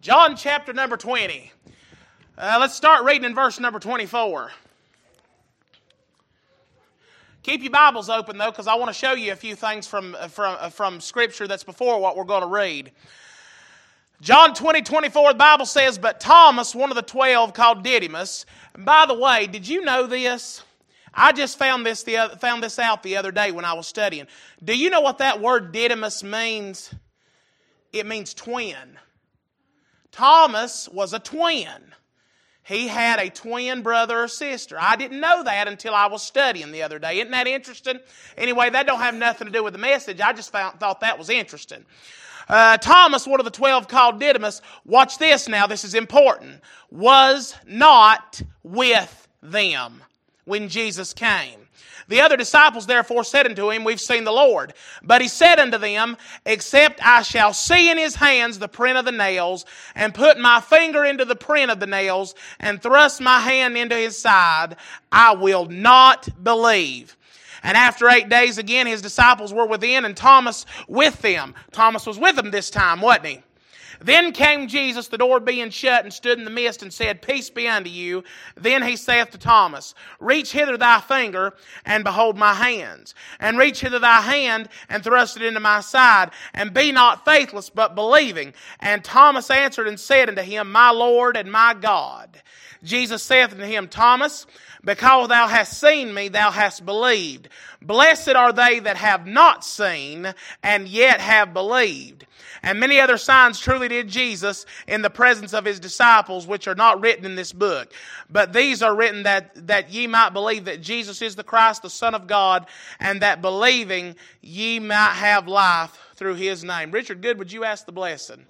John chapter number 20. Uh, let's start reading in verse number 24. Keep your Bibles open though, because I want to show you a few things from, from, from Scripture that's before what we're going to read. John 20, 24, the Bible says, But Thomas, one of the twelve, called Didymus. And by the way, did you know this? I just found this, the, found this out the other day when I was studying. Do you know what that word Didymus means? It means twin. Thomas was a twin. He had a twin brother or sister. I didn't know that until I was studying the other day. Isn't that interesting? Anyway, that don't have nothing to do with the message. I just found, thought that was interesting. Uh, Thomas, one of the twelve called Didymus, watch this now, this is important, was not with them when Jesus came. The other disciples therefore said unto him, We've seen the Lord. But he said unto them, Except I shall see in his hands the print of the nails, and put my finger into the print of the nails, and thrust my hand into his side, I will not believe. And after eight days again, his disciples were within, and Thomas with them. Thomas was with them this time, wasn't he? Then came Jesus, the door being shut, and stood in the midst, and said, Peace be unto you. Then he saith to Thomas, Reach hither thy finger, and behold my hands. And reach hither thy hand, and thrust it into my side. And be not faithless, but believing. And Thomas answered and said unto him, My Lord and my God. Jesus saith unto him, Thomas, because thou hast seen me, thou hast believed. Blessed are they that have not seen, and yet have believed. And many other signs truly did Jesus in the presence of his disciples, which are not written in this book. But these are written that, that ye might believe that Jesus is the Christ, the Son of God, and that believing ye might have life through his name. Richard Good, would you ask the blessing?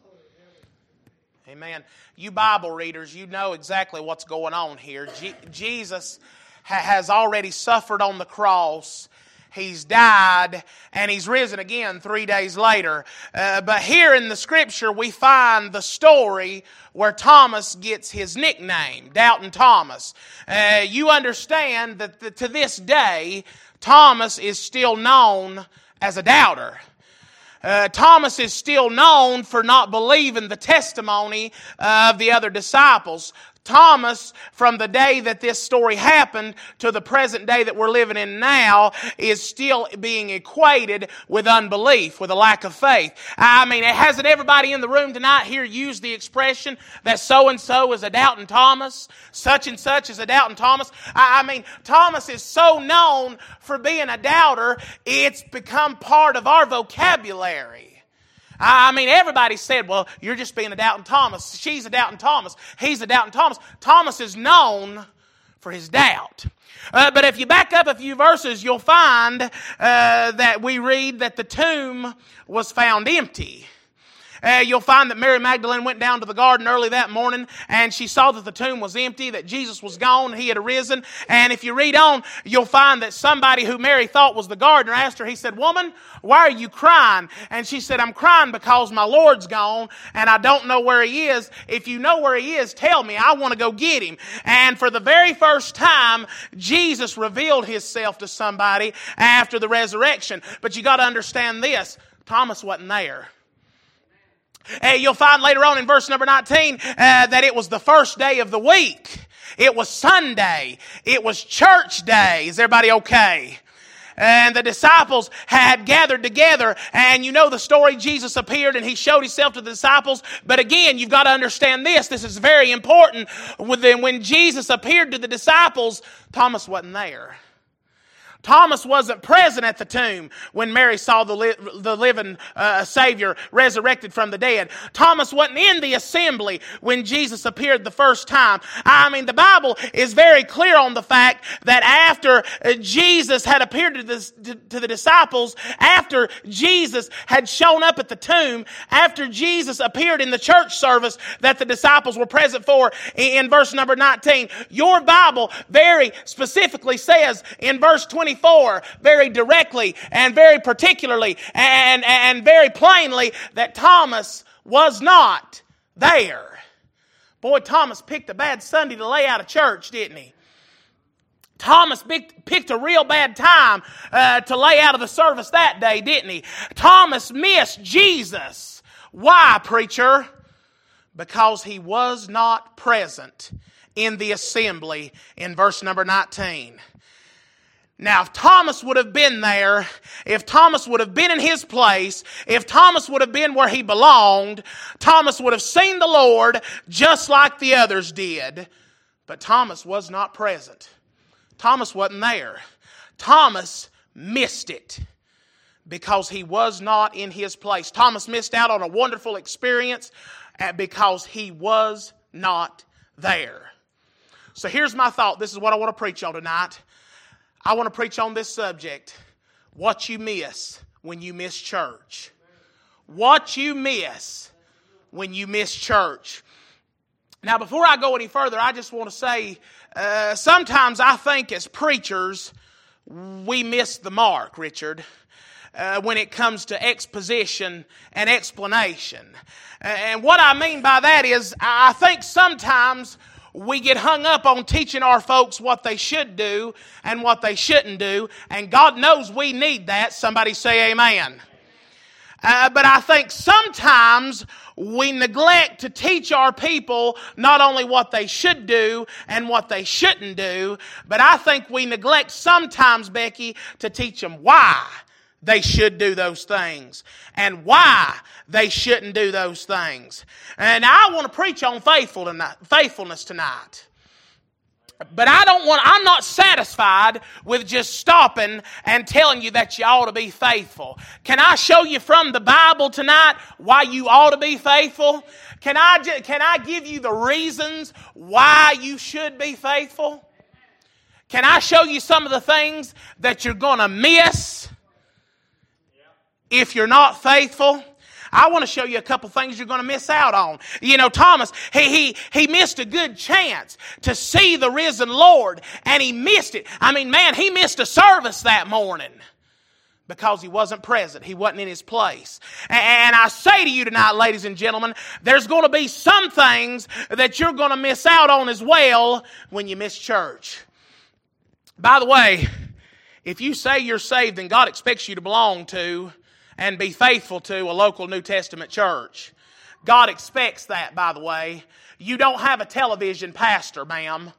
Amen. You Bible readers, you know exactly what's going on here. Je- Jesus ha- has already suffered on the cross He's died and he's risen again three days later. Uh, but here in the scripture, we find the story where Thomas gets his nickname, Doubting Thomas. Uh, you understand that the, to this day, Thomas is still known as a doubter. Uh, Thomas is still known for not believing the testimony of the other disciples. Thomas, from the day that this story happened to the present day that we're living in now, is still being equated with unbelief, with a lack of faith. I mean, hasn't everybody in the room tonight here used the expression that so and so is a doubting Thomas? Such and such is a doubting Thomas? I mean, Thomas is so known for being a doubter, it's become part of our vocabulary. I mean, everybody said, well, you're just being a doubting Thomas. She's a doubting Thomas. He's a doubting Thomas. Thomas is known for his doubt. Uh, but if you back up a few verses, you'll find uh, that we read that the tomb was found empty. Uh, you'll find that Mary Magdalene went down to the garden early that morning and she saw that the tomb was empty, that Jesus was gone, he had arisen. And if you read on, you'll find that somebody who Mary thought was the gardener asked her, he said, Woman, why are you crying? And she said, I'm crying because my Lord's gone and I don't know where he is. If you know where he is, tell me. I want to go get him. And for the very first time, Jesus revealed himself to somebody after the resurrection. But you got to understand this Thomas wasn't there. Uh, you'll find later on in verse number 19 uh, that it was the first day of the week. It was Sunday. It was church day. Is everybody okay? and the disciples had gathered together. And you know the story, Jesus appeared and he showed himself to the disciples. But again, you've got to understand this. This is very important. When Jesus appeared to the disciples, Thomas wasn't there. Thomas wasn't present at the tomb when Mary saw the, li- the living uh, Savior resurrected from the dead. Thomas wasn't in the assembly when Jesus appeared the first time. I mean, the Bible is very clear on the fact that after uh, Jesus had appeared to the, to, to the disciples, after Jesus had shown up at the tomb, after Jesus appeared in the church service that the disciples were present for in verse number 19, your Bible very specifically says in verse 20, 24 very directly and very particularly and, and very plainly that Thomas was not there. Boy, Thomas picked a bad Sunday to lay out of church, didn't he? Thomas picked a real bad time uh, to lay out of the service that day, didn't he? Thomas missed Jesus. Why, preacher? because he was not present in the assembly in verse number 19. Now, if Thomas would have been there, if Thomas would have been in his place, if Thomas would have been where he belonged, Thomas would have seen the Lord just like the others did. But Thomas was not present. Thomas wasn't there. Thomas missed it because he was not in his place. Thomas missed out on a wonderful experience because he was not there. So here's my thought. This is what I want to preach on tonight. I want to preach on this subject what you miss when you miss church. What you miss when you miss church. Now, before I go any further, I just want to say uh, sometimes I think as preachers, we miss the mark, Richard. Uh, when it comes to exposition and explanation. And what I mean by that is, I think sometimes we get hung up on teaching our folks what they should do and what they shouldn't do, and God knows we need that. Somebody say amen. Uh, but I think sometimes we neglect to teach our people not only what they should do and what they shouldn't do, but I think we neglect sometimes, Becky, to teach them why they should do those things and why they shouldn't do those things. And I want to preach on faithful tonight, faithfulness tonight. But I don't want, I'm not satisfied with just stopping and telling you that you ought to be faithful. Can I show you from the Bible tonight why you ought to be faithful? Can I, can I give you the reasons why you should be faithful? Can I show you some of the things that you're going to miss if you're not faithful? I want to show you a couple things you're going to miss out on. You know, Thomas, he, he, he missed a good chance to see the risen Lord, and he missed it. I mean, man, he missed a service that morning because he wasn't present. He wasn't in his place. And I say to you tonight, ladies and gentlemen, there's going to be some things that you're going to miss out on as well when you miss church. By the way, if you say you're saved and God expects you to belong to, and be faithful to a local New Testament church. God expects that, by the way. You don't have a television pastor, ma'am.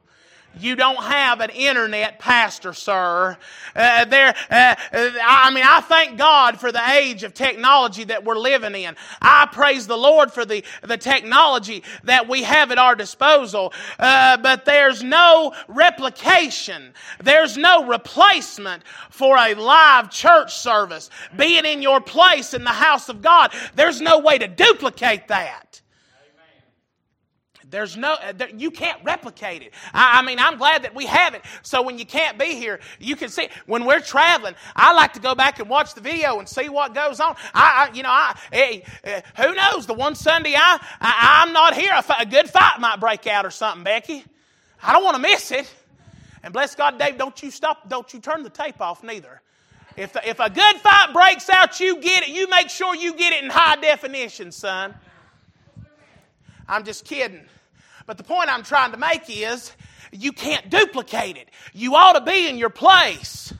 You don't have an internet pastor, sir. Uh, there, uh, I mean, I thank God for the age of technology that we're living in. I praise the Lord for the, the technology that we have at our disposal. Uh, but there's no replication. There's no replacement for a live church service. Being in your place in the house of God, there's no way to duplicate that. There's no, uh, you can't replicate it. I, I, mean, I'm glad that we have it. So when you can't be here, you can see. When we're traveling, I like to go back and watch the video and see what goes on. I, I you know, I, hey, uh, who knows? The one Sunday I, I am not here, a, a good fight might break out or something, Becky. I don't want to miss it. And bless God, Dave, don't you stop, don't you turn the tape off neither. If, if a good fight breaks out, you get it. You make sure you get it in high definition, son. I'm just kidding. But the point I'm trying to make is you can't duplicate it. You ought to be in your place.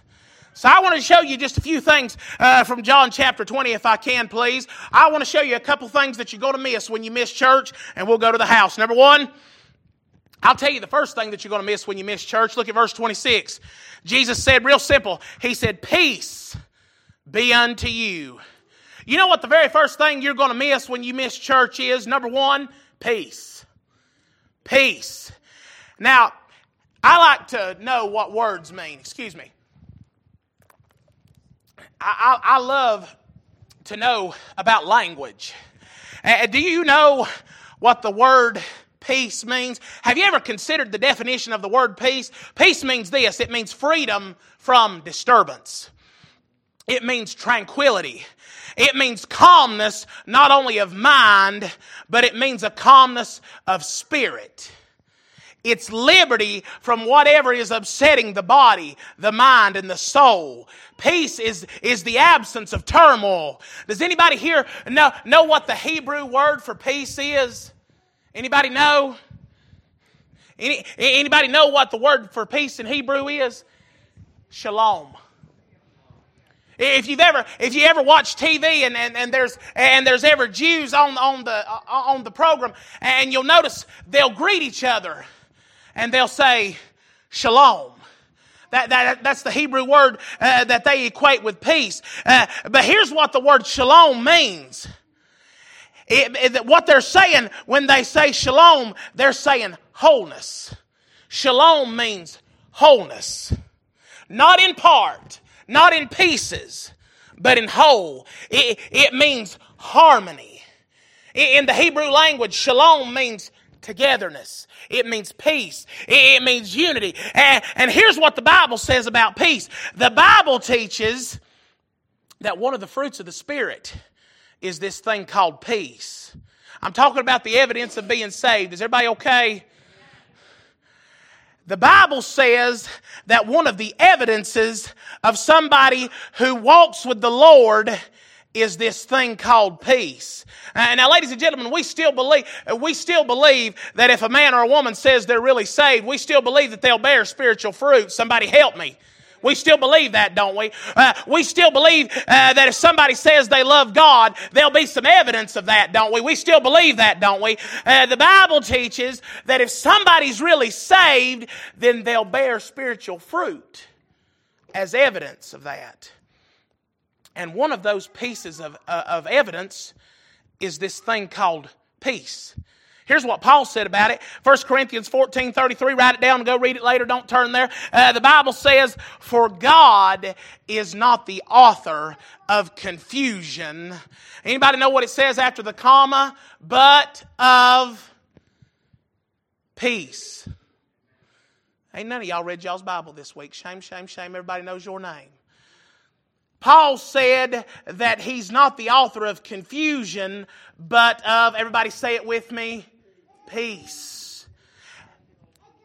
So I want to show you just a few things uh, from John chapter 20, if I can, please. I want to show you a couple things that you're going to miss when you miss church, and we'll go to the house. Number one, I'll tell you the first thing that you're going to miss when you miss church. Look at verse 26. Jesus said, real simple, He said, Peace be unto you. You know what the very first thing you're going to miss when you miss church is? Number one, peace peace. Now, I like to know what words mean. Excuse me. I, I, I love to know about language. Uh, do you know what the word peace means? Have you ever considered the definition of the word peace? Peace means this it means freedom from disturbance, it means tranquility. It means calmness, not only of mind, but it means a calmness of spirit. It's liberty from whatever is upsetting the body, the mind, and the soul. Peace is, is the absence of turmoil. Does anybody here know, know what the Hebrew word for peace is? Anybody know? Any, anybody know what the word for peace in Hebrew is? Shalom. If you've ever, if you ever watch TV and, and, and there's and there's ever Jews on on the on the program, and you'll notice they'll greet each other, and they'll say, "Shalom." That, that, that's the Hebrew word uh, that they equate with peace. Uh, but here's what the word shalom means. It, it, what they're saying when they say shalom, they're saying wholeness. Shalom means wholeness. Not in part, not in pieces, but in whole. It, it means harmony. In the Hebrew language, shalom means togetherness. It means peace. It means unity. And, and here's what the Bible says about peace. The Bible teaches that one of the fruits of the Spirit is this thing called peace. I'm talking about the evidence of being saved. Is everybody okay? The Bible says that one of the evidences of somebody who walks with the Lord is this thing called peace. Uh, now, ladies and gentlemen, we still believe we still believe that if a man or a woman says they're really saved, we still believe that they'll bear spiritual fruit. Somebody help me. We still believe that, don't we? Uh, we still believe uh, that if somebody says they love God, there'll be some evidence of that, don't we? We still believe that, don't we? Uh, the Bible teaches that if somebody's really saved, then they'll bear spiritual fruit as evidence of that. And one of those pieces of, uh, of evidence is this thing called peace. Here's what Paul said about it. 1 Corinthians 14 33. Write it down and go read it later. Don't turn there. Uh, the Bible says, For God is not the author of confusion. Anybody know what it says after the comma? But of peace. Ain't none of y'all read y'all's Bible this week. Shame, shame, shame. Everybody knows your name. Paul said that he's not the author of confusion, but of, everybody say it with me, peace.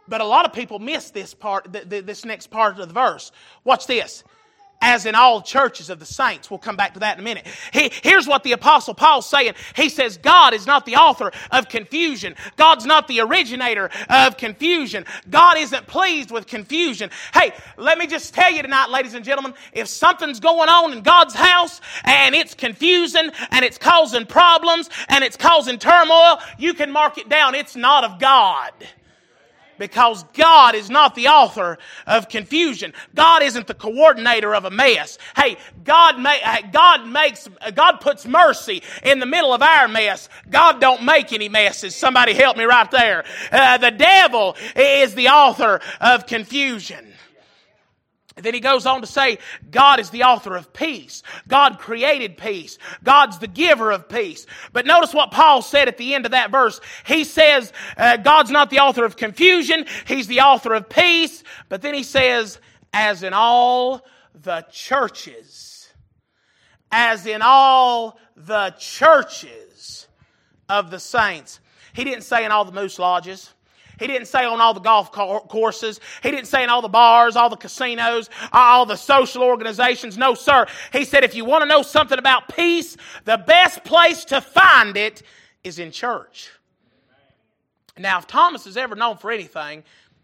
But a lot of people miss this part, this next part of the verse. Watch this as in all churches of the saints. We'll come back to that in a minute. He, here's what the apostle Paul's saying. He says, God is not the author of confusion. God's not the originator of confusion. God isn't pleased with confusion. Hey, let me just tell you tonight, ladies and gentlemen, if something's going on in God's house and it's confusing and it's causing problems and it's causing turmoil, you can mark it down. It's not of God because God is not the author of confusion. God isn't the coordinator of a mess. Hey, God, ma- God makes, God puts mercy in the middle of our mess. God don't make any messes. Somebody help me right there. Uh, the devil is the author of confusion. Then he goes on to say, God is the author of peace. God created peace. God's the giver of peace. But notice what Paul said at the end of that verse. He says, uh, God's not the author of confusion. He's the author of peace. But then he says, as in all the churches, as in all the churches of the saints. He didn't say in all the moose lodges. He didn't say on all the golf courses. He didn't say in all the bars, all the casinos, all the social organizations. No, sir. He said if you want to know something about peace, the best place to find it is in church. Now, if Thomas is ever known for anything,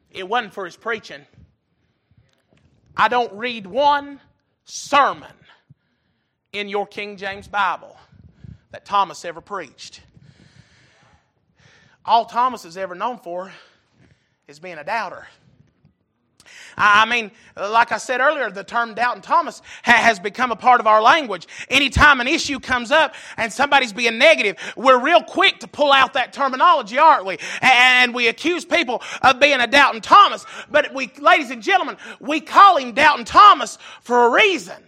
it wasn't for his preaching. I don't read one sermon in your King James Bible that Thomas ever preached. All Thomas is ever known for is being a doubter. I mean, like I said earlier, the term doubting Thomas has become a part of our language. Anytime an issue comes up and somebody's being negative, we're real quick to pull out that terminology, aren't we? And we accuse people of being a doubting Thomas. But we, ladies and gentlemen, we call him doubting Thomas for a reason.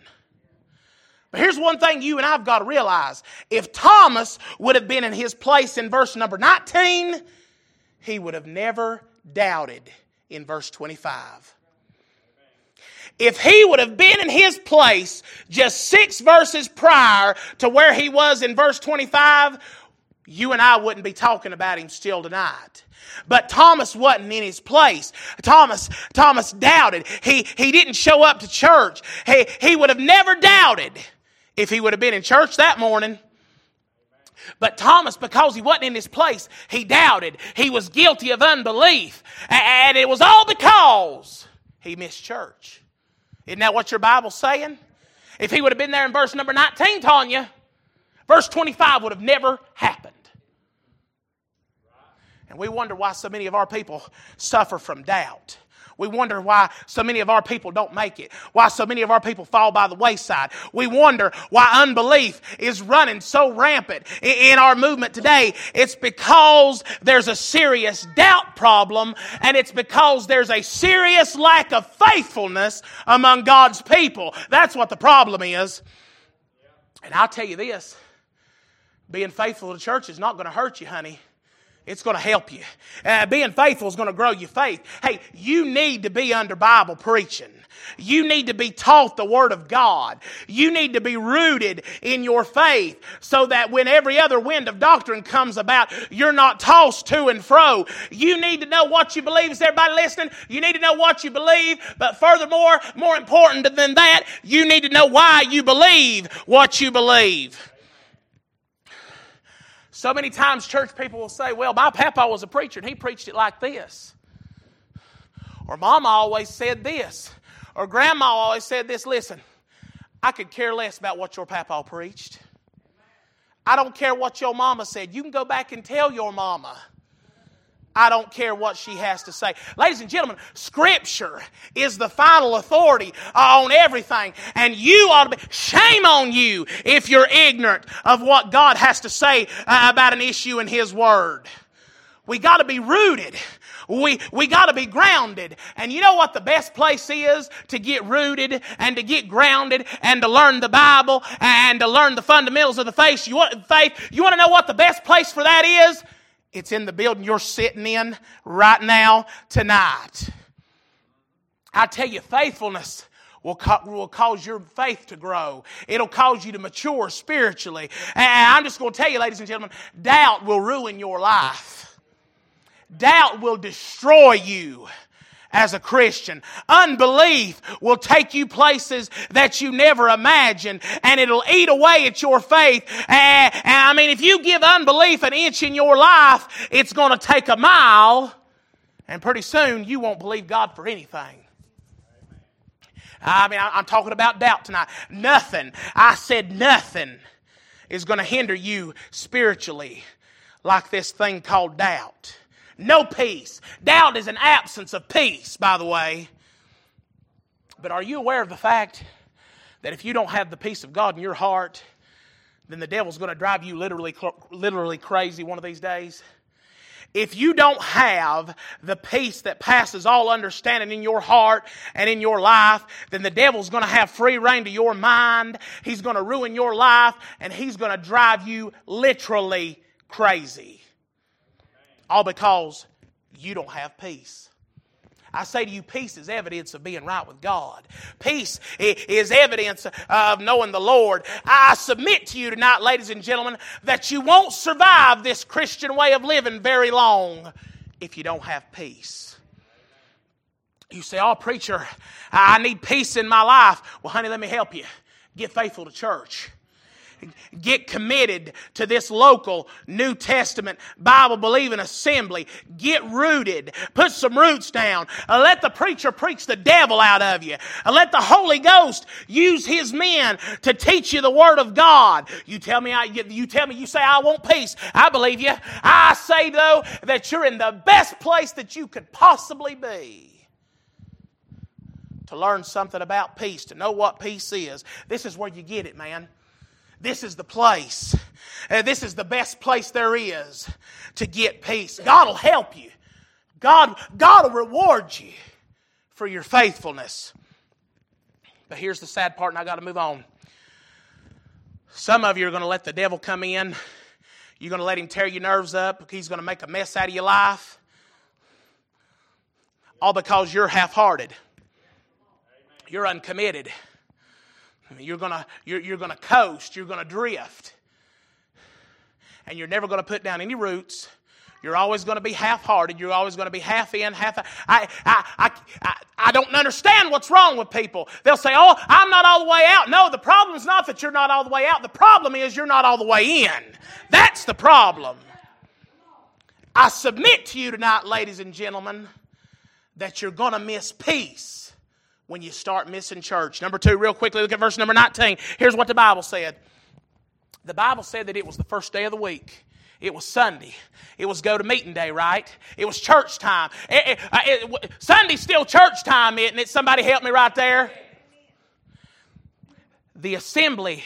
But here's one thing you and I've got to realize. If Thomas would have been in his place in verse number 19, he would have never doubted in verse 25. If he would have been in his place just six verses prior to where he was in verse 25, you and I wouldn't be talking about him still tonight. But Thomas wasn't in his place. Thomas, Thomas doubted. He, he didn't show up to church. He, he would have never doubted if he would have been in church that morning. But Thomas, because he wasn't in his place, he doubted. He was guilty of unbelief. And it was all because he missed church. Isn't that what your Bible's saying? If he would have been there in verse number 19 telling you, verse 25 would have never happened. And we wonder why so many of our people suffer from doubt. We wonder why so many of our people don't make it, why so many of our people fall by the wayside. We wonder why unbelief is running so rampant in our movement today. It's because there's a serious doubt problem, and it's because there's a serious lack of faithfulness among God's people. That's what the problem is. And I'll tell you this being faithful to church is not going to hurt you, honey. It's going to help you. Uh, being faithful is going to grow your faith. Hey, you need to be under Bible preaching. You need to be taught the Word of God. You need to be rooted in your faith so that when every other wind of doctrine comes about, you're not tossed to and fro. You need to know what you believe. Is everybody listening? You need to know what you believe, but furthermore, more important than that, you need to know why you believe what you believe. So many times, church people will say, Well, my papa was a preacher and he preached it like this. Or mama always said this. Or grandma always said this. Listen, I could care less about what your papa preached. I don't care what your mama said. You can go back and tell your mama. I don't care what she has to say. Ladies and gentlemen, Scripture is the final authority on everything. And you ought to be, shame on you if you're ignorant of what God has to say uh, about an issue in His Word. We got to be rooted. We, we got to be grounded. And you know what the best place is to get rooted and to get grounded and to learn the Bible and to learn the fundamentals of the faith? You want, faith? You want to know what the best place for that is? It's in the building you're sitting in right now, tonight. I tell you, faithfulness will, will cause your faith to grow. It'll cause you to mature spiritually. And I'm just going to tell you, ladies and gentlemen, doubt will ruin your life. Doubt will destroy you as a Christian. Unbelief will take you places that you never imagined and it'll eat away at your faith. And, I mean, if you give unbelief an inch in your life, it's going to take a mile and pretty soon you won't believe God for anything. I mean, I'm talking about doubt tonight. Nothing, I said nothing, is going to hinder you spiritually like this thing called doubt. No peace. Doubt is an absence of peace, by the way. But are you aware of the fact that if you don't have the peace of God in your heart, then the devil's going to drive you literally, literally crazy one of these days? If you don't have the peace that passes all understanding in your heart and in your life, then the devil's going to have free rein to your mind. He's going to ruin your life and he's going to drive you literally crazy all because you don't have peace. I say to you, peace is evidence of being right with God. Peace is evidence of knowing the Lord. I submit to you tonight, ladies and gentlemen, that you won't survive this Christian way of living very long if you don't have peace. You say, Oh, preacher, I need peace in my life. Well, honey, let me help you. Get faithful to church get committed to this local New Testament Bible believing assembly. Get rooted. Put some roots down. Uh, let the preacher preach the devil out of you. Uh, let the Holy Ghost use his men to teach you the Word of God. You tell me, I, you tell me, you say, I want peace. I believe you. I say, though, that you're in the best place that you could possibly be to learn something about peace, to know what peace is. This is where you get it, man. This is the place. Uh, this is the best place there is to get peace. God will help you. God, God will reward you for your faithfulness. But here's the sad part, and I got to move on. Some of you are going to let the devil come in. You're going to let him tear your nerves up. He's going to make a mess out of your life. All because you're half hearted, you're uncommitted. You're gonna, you're, you're gonna coast, you're gonna drift. And you're never gonna put down any roots. You're always going to be half-hearted. You're always going to be half in, half out. I, I, I, I, don't understand what's wrong with people. They'll say, oh, I'm not all the way out. No, the problem's not that you're not all the way out. The problem is you're not all the way in. That's the problem. I submit to you tonight, ladies and gentlemen, that you're going to miss peace when you start missing church. Number two, real quickly, look at verse number 19. Here's what the Bible said. The Bible said that it was the first day of the week. It was Sunday. It was go to meeting day, right? It was church time. Eh, eh, uh, it, it, it, Sunday's still church time, isn't it? Somebody help me right there. The assembly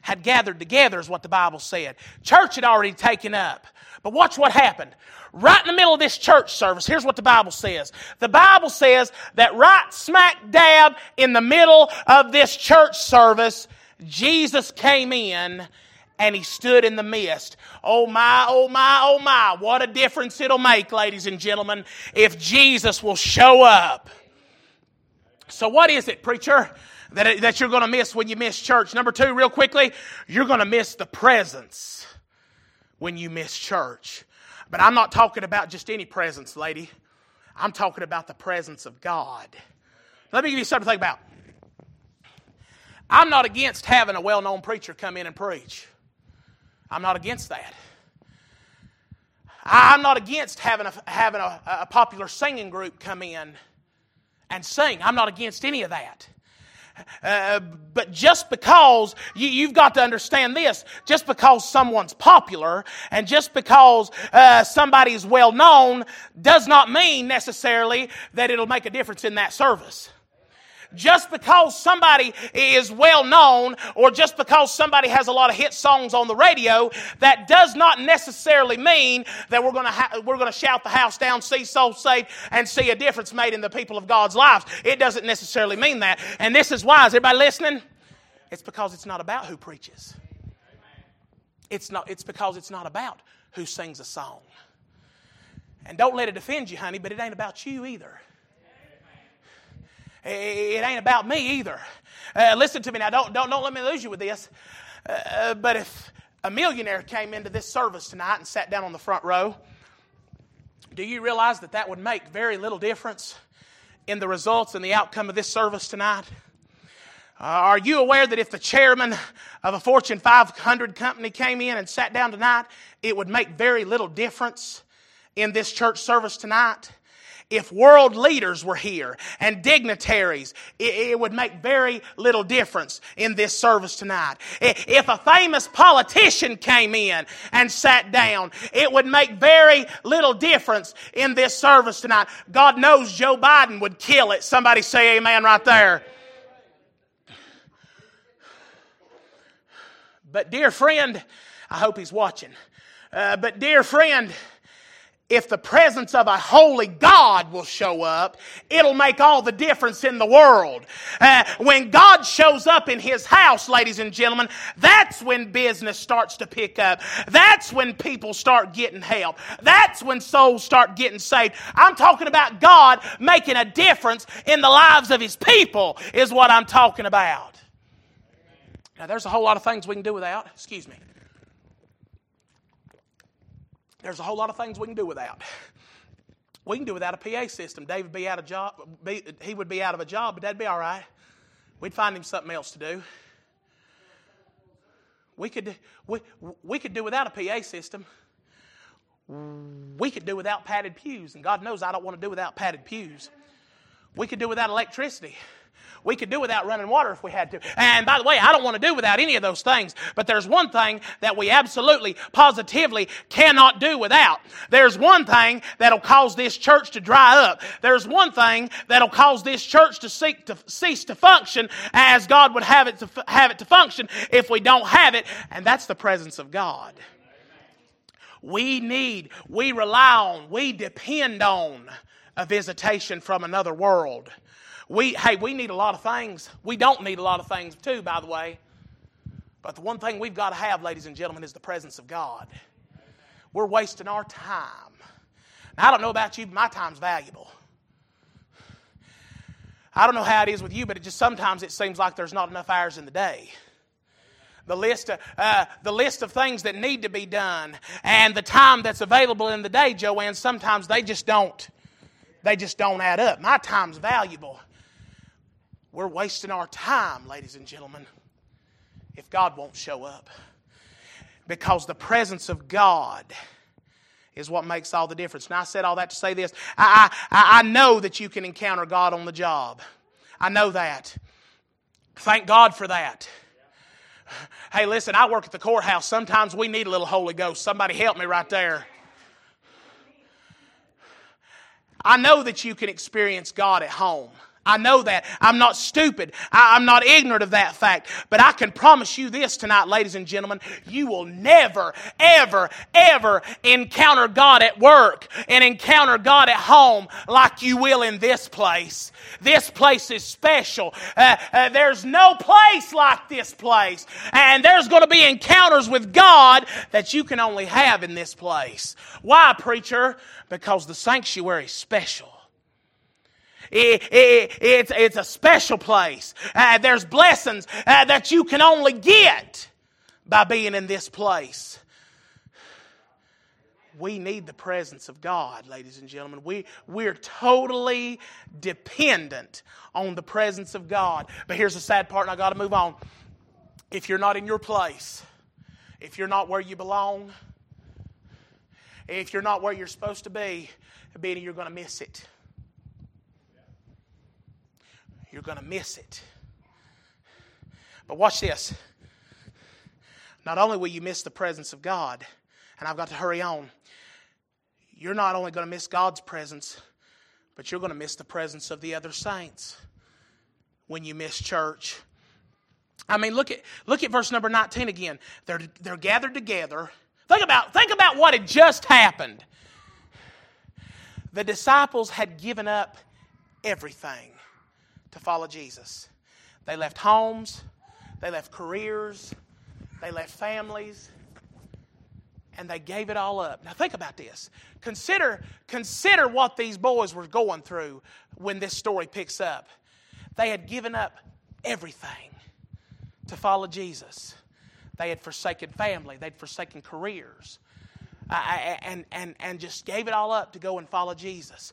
had gathered together, is what the Bible said. Church had already taken up. But watch what happened. Right in the middle of this church service, here's what the Bible says. The Bible says that right smack dab in the middle of this church service, Jesus came in and he stood in the midst. Oh my, oh my, oh my. What a difference it'll make, ladies and gentlemen, if Jesus will show up. So, what is it, preacher, that, that you're going to miss when you miss church? Number two, real quickly, you're going to miss the presence when you miss church. But I'm not talking about just any presence, lady. I'm talking about the presence of God. Let me give you something to think about. I'm not against having a well known preacher come in and preach. I'm not against that. I'm not against having a, having a, a popular singing group come in and sing. I'm not against any of that. Uh, but just because you, have got to understand this, just because someone's popular and just because uh, somebody's well known does not mean necessarily that it'll make a difference in that service just because somebody is well known or just because somebody has a lot of hit songs on the radio, that does not necessarily mean that we're going to ha- we're going to shout the house down, see souls saved, and see a difference made in the people of God's lives. It doesn't necessarily mean that. And this is why. Is everybody listening? It's because it's not about who preaches. It's not. It's because it's not about who sings a song. And don't let it offend you, honey, but it ain't about you either. It ain't about me either. Uh, listen to me now. Don't, don't, don't let me lose you with this. Uh, but if a millionaire came into this service tonight and sat down on the front row, do you realize that that would make very little difference in the results and the outcome of this service tonight? Uh, are you aware that if the chairman of a Fortune 500 company came in and sat down tonight, it would make very little difference in this church service tonight? If world leaders were here and dignitaries, it, it, would make very little difference in this service tonight. If a famous politician came in and sat down, it would make very little difference in this service tonight. God knows Joe Biden would kill it. Somebody say amen right there. But, dear friend, I hope he's watching. Uh, but, dear friend, if the presence of a holy God will show up, it'll make all the difference in the world. Uh, when God shows up in His house, ladies and gentlemen, that's when business starts to pick up. That's when people start getting help. That's when souls start getting saved. I'm talking about God making a difference in the lives of His people, is what I'm talking about. Now, there's a whole lot of things we can do without. Excuse me. There's a whole lot of things we can do without. We can do without a PA system. David be out of job. Be, he would be out of a job, but that'd be all right. We'd find him something else to do. We could, we, we could do without a PA system. We could do without padded pews, and God knows I don't want to do without padded pews. We could do without electricity. We could do without running water if we had to. And by the way, I don't want to do without any of those things. But there's one thing that we absolutely, positively cannot do without. There's one thing that'll cause this church to dry up. There's one thing that'll cause this church to, seek to cease to function as God would have it to have it to function if we don't have it, and that's the presence of God. We need, we rely on, we depend on a visitation from another world. We, hey, we need a lot of things. We don't need a lot of things, too, by the way. But the one thing we've got to have, ladies and gentlemen, is the presence of God. We're wasting our time. Now, I don't know about you, but my time's valuable. I don't know how it is with you, but it just sometimes it seems like there's not enough hours in the day. The list, of, uh, the list of things that need to be done and the time that's available in the day, Joanne, sometimes they just don't, they just don't add up. My time's valuable. We're wasting our time, ladies and gentlemen, if God won't show up. Because the presence of God is what makes all the difference. Now, I said all that to say this I, I, I know that you can encounter God on the job. I know that. Thank God for that. Hey, listen, I work at the courthouse. Sometimes we need a little Holy Ghost. Somebody help me right there. I know that you can experience God at home. I know that. I'm not stupid. I, am not ignorant of that fact. But I can promise you this tonight, ladies and gentlemen. You will never, ever, ever encounter God at work and encounter God at home like you will in this place. This place is special. Uh, uh, there's no place like this place. And there's going to be encounters with God that you can only have in this place. Why, preacher? Because the sanctuary is special. It, it, it's, it's a special place. Uh, there's blessings uh, that you can only get by being in this place. We need the presence of God, ladies and gentlemen. We, we're totally dependent on the presence of God. But here's the sad part, and I got to move on. If you're not in your place, if you're not where you belong, if you're not where you're supposed to be, Benny, you're going to miss it you're going to miss it. But watch this. Not only will you miss the presence of God, and I've got to hurry on, you're not only going to miss God's presence, but you're going to miss the presence of the other saints when you miss church. I mean, look at look at verse number 19 again. They're they're gathered together. Think about think about what had just happened. The disciples had given up everything to follow Jesus. They left homes, they left careers, they left families, and they gave it all up. Now think about this. Consider, consider what these boys were going through when this story picks up. They had given up everything to follow Jesus. They had forsaken family, they'd forsaken careers, and, and, and just gave it all up to go and follow Jesus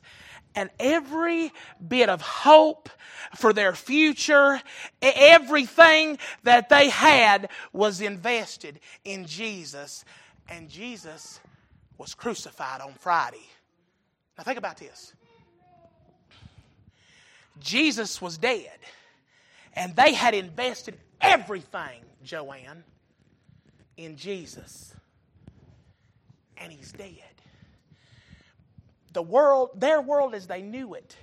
and every bit of hope for their future, everything that they had was invested in Jesus. And Jesus was crucified on Friday. Now, think about this Jesus was dead, and they had invested everything, Joanne, in Jesus. And he's dead the world, their world as they knew it,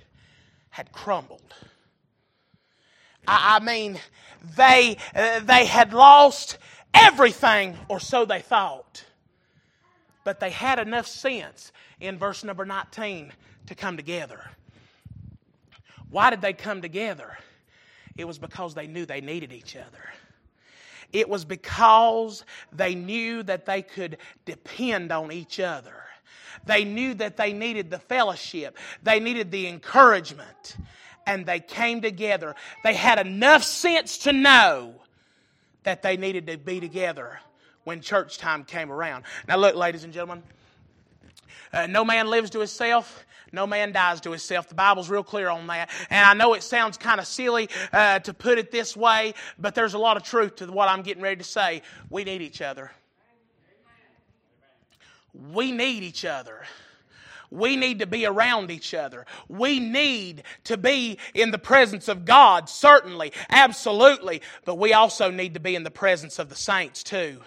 had crumbled. I, I mean, they, uh, they had lost everything, or so they thought. But they had enough sense in verse number 19 to come together. Why did they come together? It was because they knew they needed each other. It was because they knew that they could depend on each other. They knew that they needed the fellowship, they needed the encouragement, and they came together. They had enough sense to know that they needed to be together when church time came around. Now, look, ladies and gentlemen, uh, no man lives to himself. No man dies to himself. The Bible's real clear on that. And I know it sounds kind of silly uh, to put it this way, but there's a lot of truth to what I'm getting ready to say. We need each other. We need each other. We need to be around each other. We need to be in the presence of God, certainly, absolutely, but we also need to be in the presence of the saints too.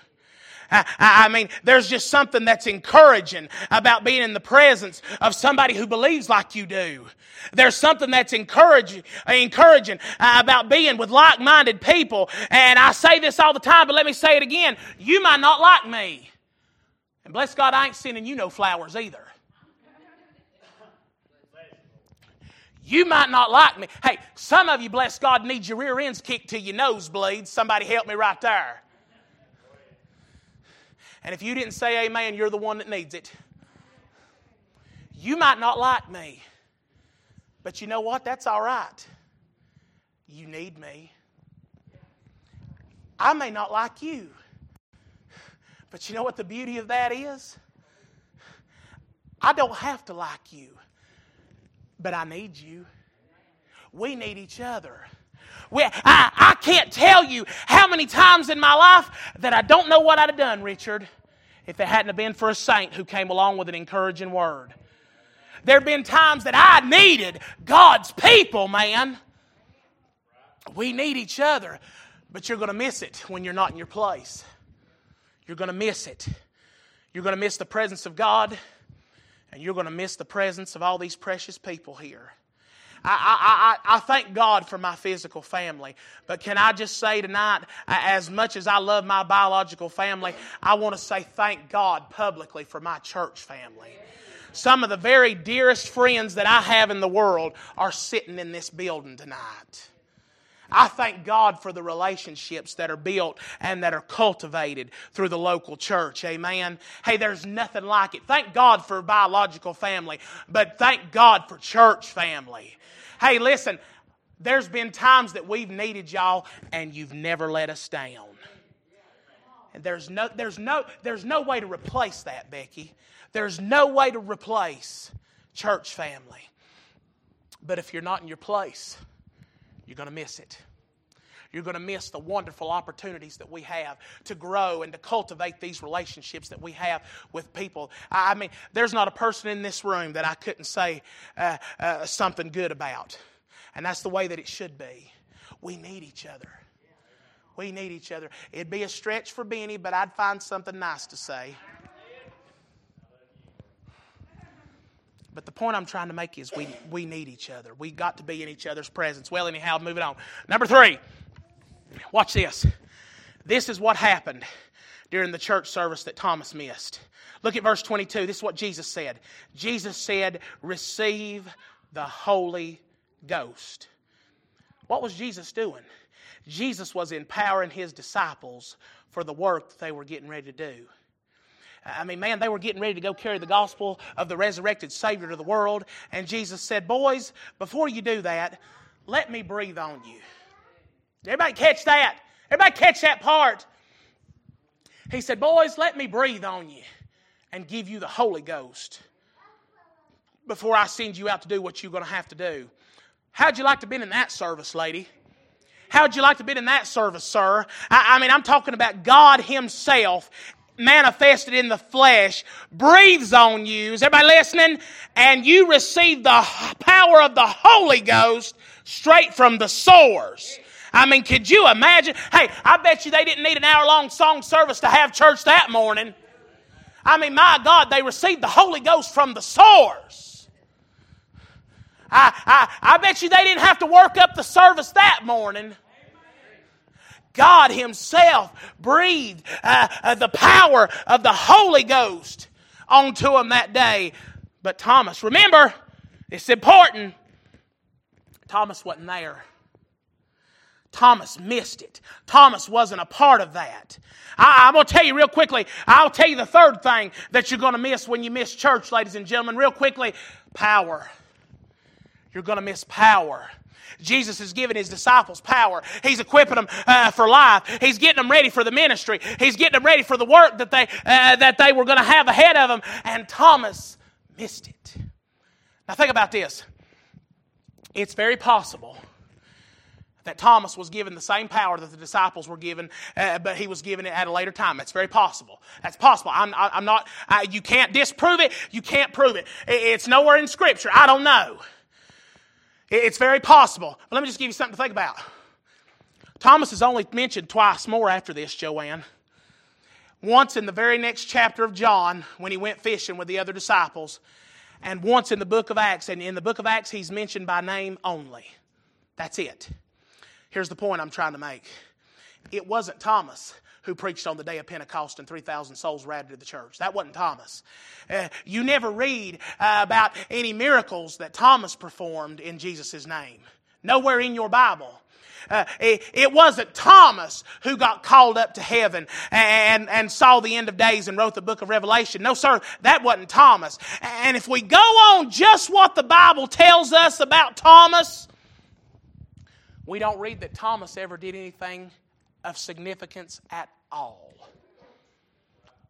I, mean, there's just something that's encouraging about being in the presence of somebody who believes like you do. There's something that's encouraging, encouraging about being with like-minded people. And I say this all the time, but let me say it again. You might not like me. And bless God, I ain't sending you no flowers either. You might not like me. Hey, some of you, bless God, need your rear ends kicked to your nosebleeds. Somebody help me right there. And if you didn't say amen, you're the one that needs it. You might not like me. But you know what? That's all right. You need me. I may not like you. But you know what the beauty of that is? I don't have to like you, but I need you. We need each other. We, I, I can't tell you how many times in my life that I don't know what I'd have done, Richard, if it hadn't have been for a saint who came along with an encouraging word. There have been times that I needed God's people, man. We need each other, but you're going to miss it when you're not in your place. You're going to miss it. You're going to miss the presence of God, and you're going to miss the presence of all these precious people here. I, I, I, thank God for my physical family. But can I just say tonight, as much as I love my biological family, I want to say thank God publicly for my church family. Some of the very dearest friends that I have in the world are sitting in this building tonight. I thank God for the relationships that are built and that are cultivated through the local church. Amen. Hey, there's nothing like it. Thank God for biological family, but thank God for church family. Hey, listen, there's been times that we've needed y'all and you've never let us down. And there's no, there's no, there's no way to replace that, Becky. There's no way to replace church family. But if you're not in your place, you're going to miss it. You're going to miss the wonderful opportunities that we have to grow and to cultivate these relationships that we have with people. I mean, there's not a person in this room that I couldn't say uh, uh, something good about. And that's the way that it should be. We need each other. We need each other. It'd be a stretch for Benny, but I'd find something nice to say. But the point I'm trying to make is we, we need each other. We got to be in each other's presence. Well, anyhow, moving on. Number three, watch this. This is what happened during the church service that Thomas missed. Look at verse 22. This is what Jesus said. Jesus said, Receive the Holy Ghost. What was Jesus doing? Jesus was empowering his disciples for the work that they were getting ready to do. I mean, man, they were getting ready to go carry the gospel of the resurrected Savior to the world. And Jesus said, Boys, before you do that, let me breathe on you. Everybody catch that? Everybody catch that part? He said, Boys, let me breathe on you and give you the Holy Ghost before I send you out to do what you're going to have to do. How'd you like to be in that service, lady? How'd you like to be in that service, sir? I, I mean, I'm talking about God Himself manifested in the flesh breathes on you. Is everybody listening? And you receive the power of the Holy Ghost straight from the source. I mean, could you imagine? Hey, I bet you they didn't need an hour long song service to have church that morning. I mean, my God, they received the Holy Ghost from the source. I, I, I bet you they didn't have to work up the service that morning. God Himself breathed uh, uh, the power of the Holy Ghost onto him that day. But Thomas, remember, it's important. Thomas wasn't there. Thomas missed it. Thomas wasn't a part of that. I, am going to tell you real quickly. I'll tell you the third thing that you're going to miss when you miss church, ladies and gentlemen. Real quickly power. You're going to miss power. Jesus is giving his disciples power. He's equipping them uh, for life. He's getting them ready for the ministry. He's getting them ready for the work that they, uh, that they were going to have ahead of them. And Thomas missed it. Now, think about this. It's very possible that Thomas was given the same power that the disciples were given, uh, but he was given it at a later time. That's very possible. That's possible. I'm, I'm not, I, you can't disprove it. You can't prove it. It's nowhere in Scripture. I don't know. It's very possible. But let me just give you something to think about. Thomas is only mentioned twice more after this, Joanne. Once in the very next chapter of John when he went fishing with the other disciples, and once in the book of Acts. And in the book of Acts, he's mentioned by name only. That's it. Here's the point I'm trying to make it wasn't Thomas who preached on the day of Pentecost and 3,000 souls were added to the church. That wasn't Thomas. Uh, you never read uh, about any miracles that Thomas performed in Jesus' name. Nowhere in your Bible. Uh, it, it, wasn't Thomas who got called up to heaven and, and saw the end of days and wrote the book of Revelation. No, sir, that wasn't Thomas. And if we go on just what the Bible tells us about Thomas, we don't read that Thomas ever did anything of significance at all.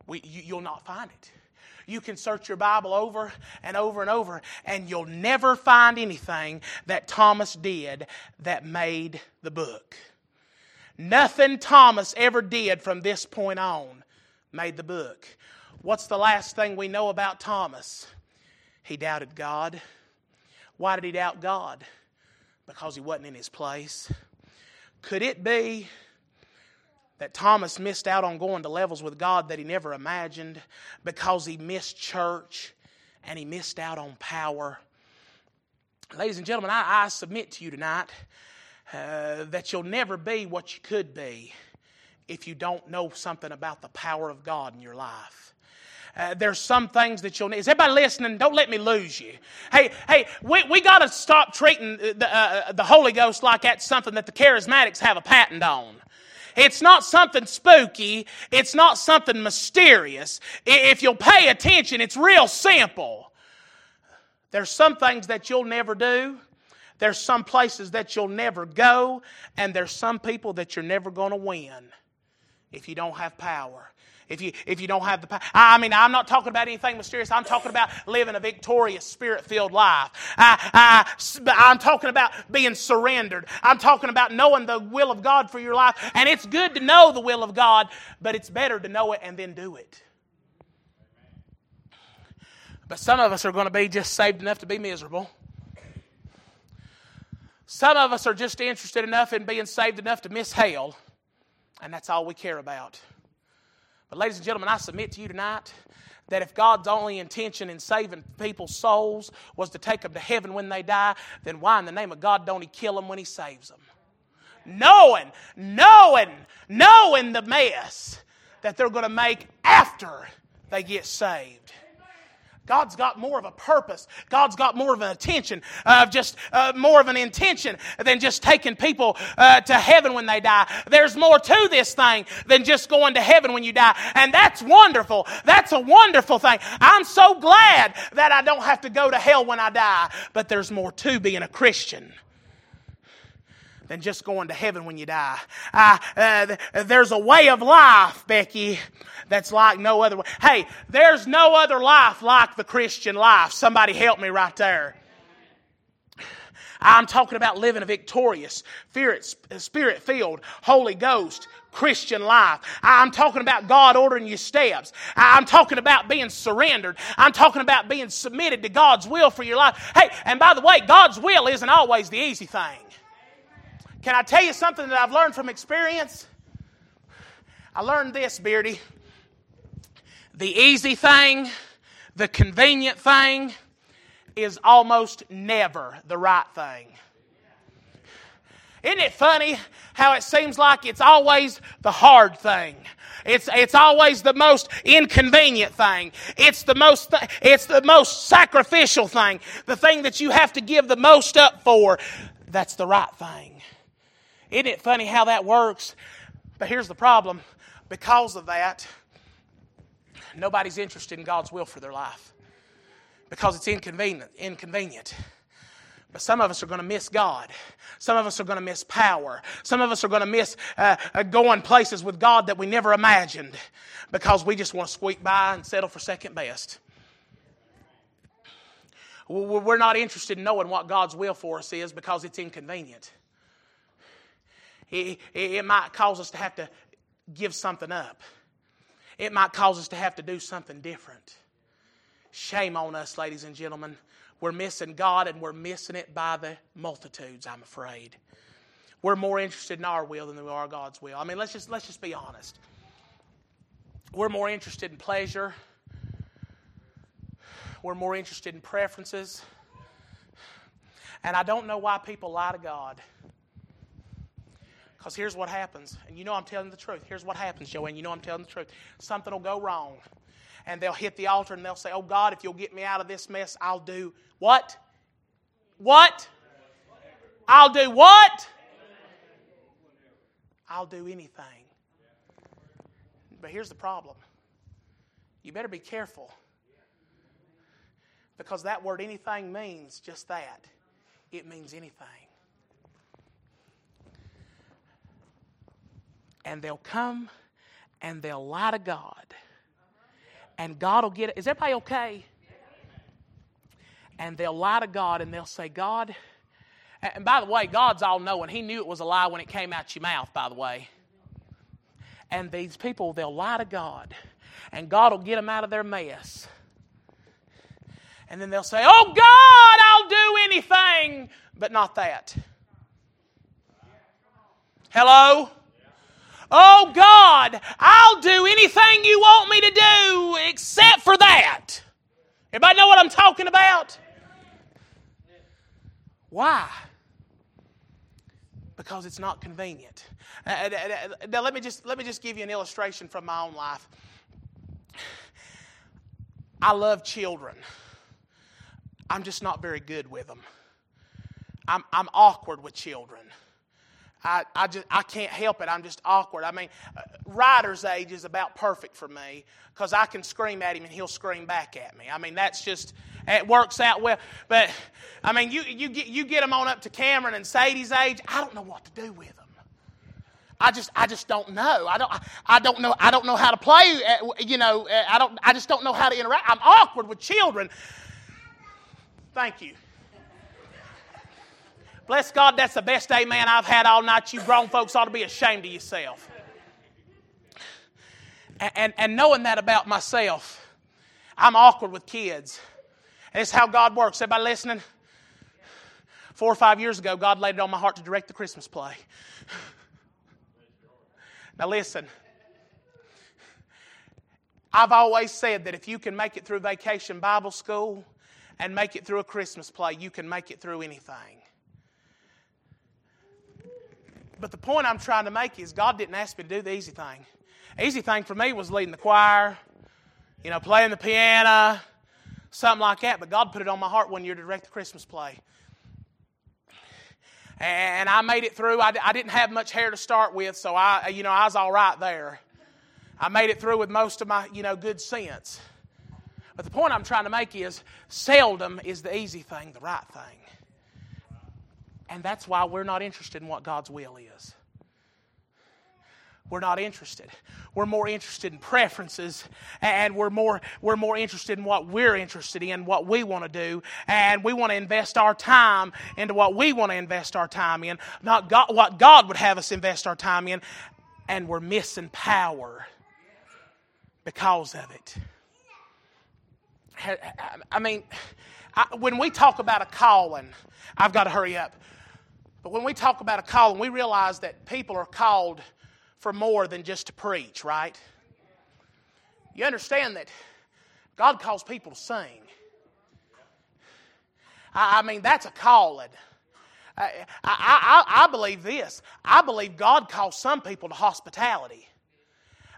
We, you, you'll not find it. You can search your Bible over and over and over, and you'll never find anything that Thomas did that made the book. Nothing Thomas ever did from this point on made the book. What's the last thing we know about Thomas? He doubted God. Why did he doubt God? Because he wasn't in his place. Could it be that Thomas missed out on going to levels with God that he never imagined because he missed church and he missed out on power? Ladies and gentlemen, I, I submit to you tonight uh, that you'll never be what you could be if you don't know something about the power of God in your life. Uh, there's some things that you'll need. Is everybody listening? Don't let me lose you. Hey, hey, we, we got to stop treating the, uh, the Holy Ghost like that's something that the charismatics have a patent on. It's not something spooky. It's not something mysterious. If you'll pay attention, it's real simple. There's some things that you'll never do. There's some places that you'll never go. And there's some people that you're never going to win if you don't have power if you if you don't have the power. I mean, I'm not talking about anything mysterious. I'm talking about living a victorious, spirit-filled life. I, I, I'm talking about being surrendered. I'm talking about knowing the will of God for your life. And it's good to know the will of God, but it's better to know it and then do it. But some of us are going to be just saved enough to be miserable. Some of us are just interested enough in being saved enough to miss hell, and that's all we care about. But, ladies and gentlemen, I submit to you tonight that if God's only intention in saving people's souls was to take them to heaven when they die, then why in the name of God don't He kill them when He saves them? Knowing, knowing, knowing the mess that they're going to make after they get saved. God's got more of a purpose. God's got more of an attention, of uh, just uh, more of an intention than just taking people uh, to heaven when they die. There's more to this thing than just going to heaven when you die. And that's wonderful. That's a wonderful thing. I'm so glad that I don't have to go to hell when I die. But there's more to being a Christian than just going to heaven when you die. Uh, uh, there's a way of life, Becky, that's like no other way. Hey, there's no other life like the Christian life. Somebody help me right there. I'm talking about living a victorious, spirit filled, Holy Ghost Christian life. I'm talking about God ordering your steps. I'm talking about being surrendered. I'm talking about being submitted to God's will for your life. Hey, and by the way, God's will isn't always the easy thing. Can I tell you something that I've learned from experience? I learned this, Beardy. The easy thing, the convenient thing, is almost never the right thing. Isn't it funny how it seems like it's always the hard thing? It's, it's always the most inconvenient thing. It's the most, th- it's the most sacrificial thing. The thing that you have to give the most up for. That's the right thing. Isn't it funny how that works? But here's the problem because of that, nobody's interested in God's will for their life because it's inconvenient. inconvenient. But some of us are going to miss God. Some of us are going to miss power. Some of us are going to miss uh, uh, going places with God that we never imagined because we just want to squeak by and settle for second best. We're not interested in knowing what God's will for us is because it's inconvenient it, it might cause us to have to give something up. It might cause us to have to do something different. Shame on us, ladies and gentlemen. We're missing God and we're missing it by the multitudes, I'm afraid. We're more interested in our will than we are God's will. I mean, let's just, let's just be honest. We're more interested in pleasure, we're more interested in preferences. And I don't know why people lie to God. Because here's what happens. And you know I'm telling the truth. Here's what happens, Joanne. You know I'm telling the truth. Something will go wrong. And they'll hit the altar and they'll say, Oh God, if you'll get me out of this mess, I'll do what? What? I'll do what? I'll do anything. But here's the problem you better be careful. Because that word anything means just that it means anything. And they'll come and they'll lie to God. And God will get it. Is everybody okay? And they'll lie to God and they'll say, God, and by the way, God's all knowing. He knew it was a lie when it came out your mouth, by the way. And these people, they'll lie to God, and God will get them out of their mess. And then they'll say, Oh, God, I'll do anything, but not that. Hello? Oh God, I'll do anything you want me to do except for that. Everybody know what I'm talking about? Why? Because it's not convenient. Uh, uh, uh, now let me just let me just give you an illustration from my own life. I love children. I'm just not very good with them. I'm, I'm awkward with children. I, I just I can't help it. I'm just awkward. I mean, uh, Ryder's age is about perfect for me because I can scream at him and he'll scream back at me. I mean, that's just it works out well. But I mean, you you get you get them on up to Cameron and Sadie's age. I don't know what to do with them. I just I just don't know. I don't I don't know I don't know how to play. Uh, you know, uh, I don't I just don't know how to interact. I'm awkward with children. Thank you. Bless God, that's the best amen I've had all night. You grown folks ought to be ashamed of yourself. And, and, and knowing that about myself, I'm awkward with kids. And it's how God works. Everybody listening? Four or five years ago, God laid it on my heart to direct the Christmas play. Now, listen. I've always said that if you can make it through vacation Bible school and make it through a Christmas play, you can make it through anything. But the point I'm trying to make is God didn't ask me to do the easy thing. Easy thing for me was leading the choir, you know, playing the piano, something like that. But God put it on my heart one year to direct the Christmas play. And I made it through. I, I didn't have much hair to start with, so I, you know, I was all right there. I made it through with most of my, you know, good sense. But the point I'm trying to make is seldom is the easy thing the right thing. And that's why we're not interested in what God's will is. We're not interested. We're more interested in preferences and we're more, we're more interested in what we're interested in, what we want to do, and we want to invest our time into what we want to invest our time in, not God, what God would have us invest our time in, and we're missing power because of it. I mean, I, when we talk about a calling, I've got to hurry up. But when we talk about a calling, we realize that people are called for more than just to preach, right? You understand that God calls people to sing. I, mean, that's a calling. I, I, I, believe this. I believe God calls some people to hospitality.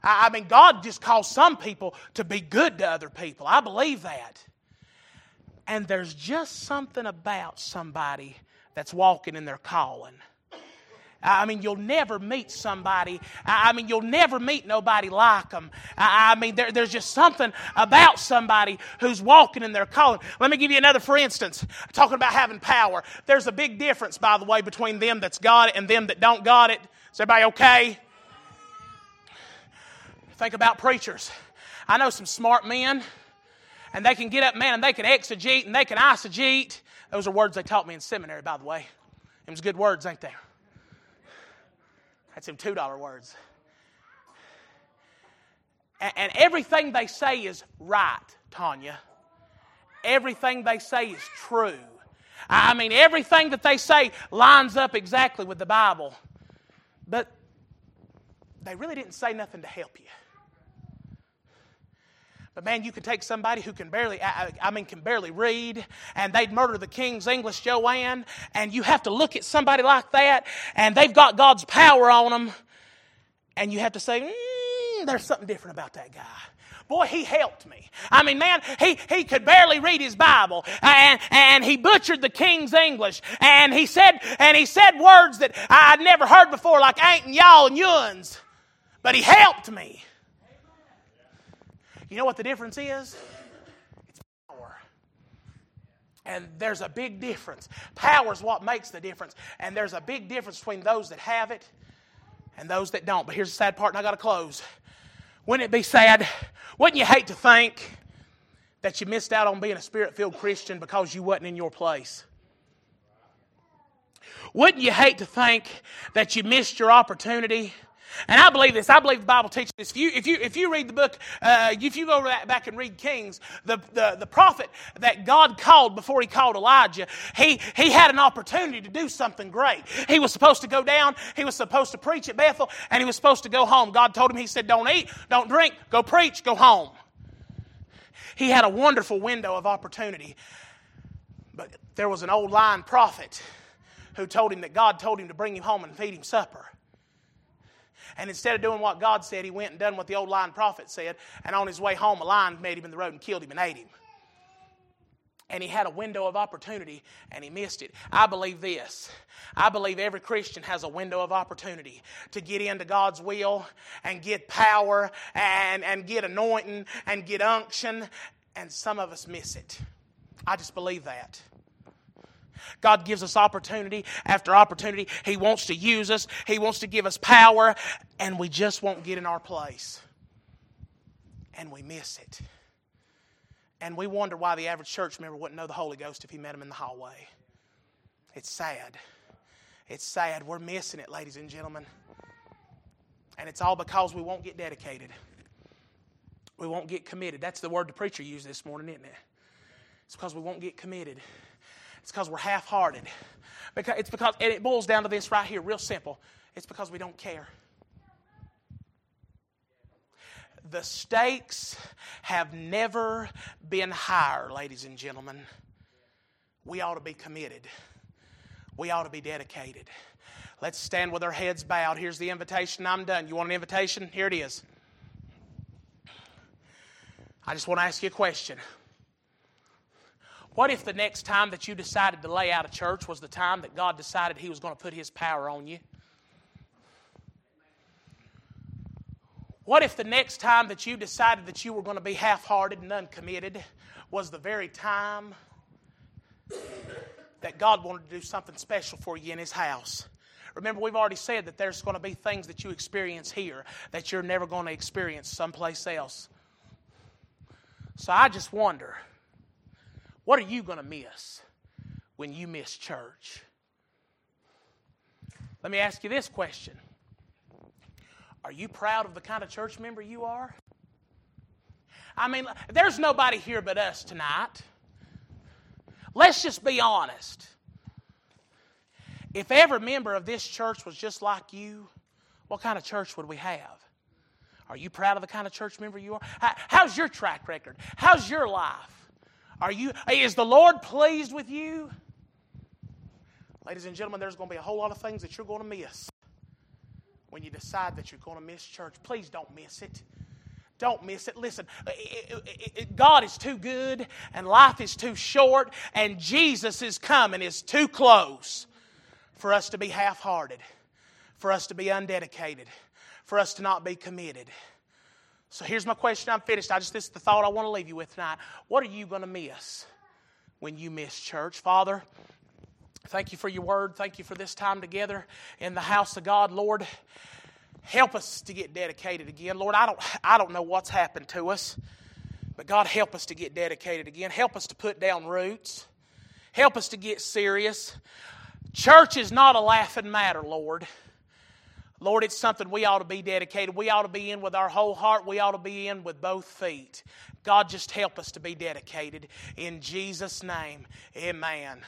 I, I mean, God just calls some people to be good to other people. I believe that. And there's just something about somebody that's walking in their calling. I mean, you'll never meet somebody. I mean, you'll never meet nobody like them. I mean, there, there's just something about somebody who's walking in their calling. Let me give you another for instance. Talking about having power. There's a big difference, by the way, between them that's got it and them that don't got it. Is everybody okay? Think about preachers. I know some smart men, and they can get up, man, and they can exegete and they can eisegete those are words they taught me in seminary, by the way. Them's good words, ain't they? That's them $2 words. And, and everything they say is right, Tanya. Everything they say is true. I mean, everything that they say lines up exactly with the Bible. But they really didn't say nothing to help you. But man, you could take somebody who can barely, I mean, can barely read, and they'd murder the King's English Joanne, and you have to look at somebody like that, and they've got God's power on them, and you have to say, mm, there's something different about that guy. Boy, he helped me. I mean, man, he, he could barely read his Bible, and, and he butchered the King's English, and he said, and he said words that I'd never heard before, like ain't and y'all and yuns, but he helped me. You know what the difference is? It's power. And there's a big difference. Power is what makes the difference. And there's a big difference between those that have it and those that don't. But here's the sad part, and I got to close. Wouldn't it be sad? Wouldn't you hate to think that you missed out on being a spirit filled Christian because you wasn't in your place? Wouldn't you hate to think that you missed your opportunity And I believe this. I believe the Bible teaches this. If you, if you, if you read the book, uh, if you go back and read Kings, the, the, the prophet that God called before he called Elijah, he, he had an opportunity to do something great. He was supposed to go down, he was supposed to preach at Bethel, and he was supposed to go home. God told him, He said, Don't eat, don't drink, go preach, go home. He had a wonderful window of opportunity. But there was an old line prophet who told him that God told him to bring him home and feed him supper. And instead of doing what God said, he went and done what the old lion prophet said. And on his way home, a lion met him in the road and killed him and ate him. And he had a window of opportunity and he missed it. I believe this. I believe every Christian has a window of opportunity to get into God's will and get power and, and get anointing and get unction. And some of us miss it. I just believe that. God gives us opportunity after opportunity. He wants to use us, He wants to give us power, and we just won't get in our place. And we miss it. And we wonder why the average church member wouldn't know the Holy Ghost if he met him in the hallway. It's sad. It's sad. We're missing it, ladies and gentlemen. And it's all because we won't get dedicated. We won't get committed. That's the word the preacher used this morning, isn't it? It's because we won't get committed. It's because we're half hearted. It's because, and it boils down to this right here, real simple. It's because we don't care. The stakes have never been higher, ladies and gentlemen. We ought to be committed. We ought to be dedicated. Let's stand with our heads bowed. Here's the invitation. I'm done. You want an invitation? Here it is. I just want to ask you a question. What if the next time that you decided to lay out a church was the time that God decided He was going to put His power on you? What if the next time that you decided that you were going to be half hearted and uncommitted was the very time that God wanted to do something special for you in His house? Remember, we've already said that there's going to be things that you experience here that you're never going to experience someplace else. So I just wonder what are you going to miss when you miss church? Let me ask you this question Are you proud of the kind of church member you are? I mean, there's nobody here but us tonight. Let's just be honest. If every member of this church was just like you, what kind of church would we have? Are you proud of the kind of church member you are? How's your track record? How's your life? Are you, is the Lord pleased with you? Ladies and gentlemen, there's going to be a whole lot of things that you're going to miss when you decide that you're going to miss church. Please don't miss it. Don't miss it. Listen, God is too good, and life is too short, and Jesus is coming is too close for us to be half hearted, for us to be undedicated, for us to not be committed. So here's my question. I'm finished. I just this is the thought I want to leave you with tonight. What are you going to miss when you miss church, Father? Thank you for your word. Thank you for this time together in the house of God, Lord. Help us to get dedicated again, Lord. I don't I don't know what's happened to us, but God help us to get dedicated again. Help us to put down roots. Help us to get serious. Church is not a laughing matter, Lord. Lord, it's something we ought to be dedicated. We ought to be in with our whole heart. We ought to be in with both feet. God, just help us to be dedicated. In Jesus' name, amen.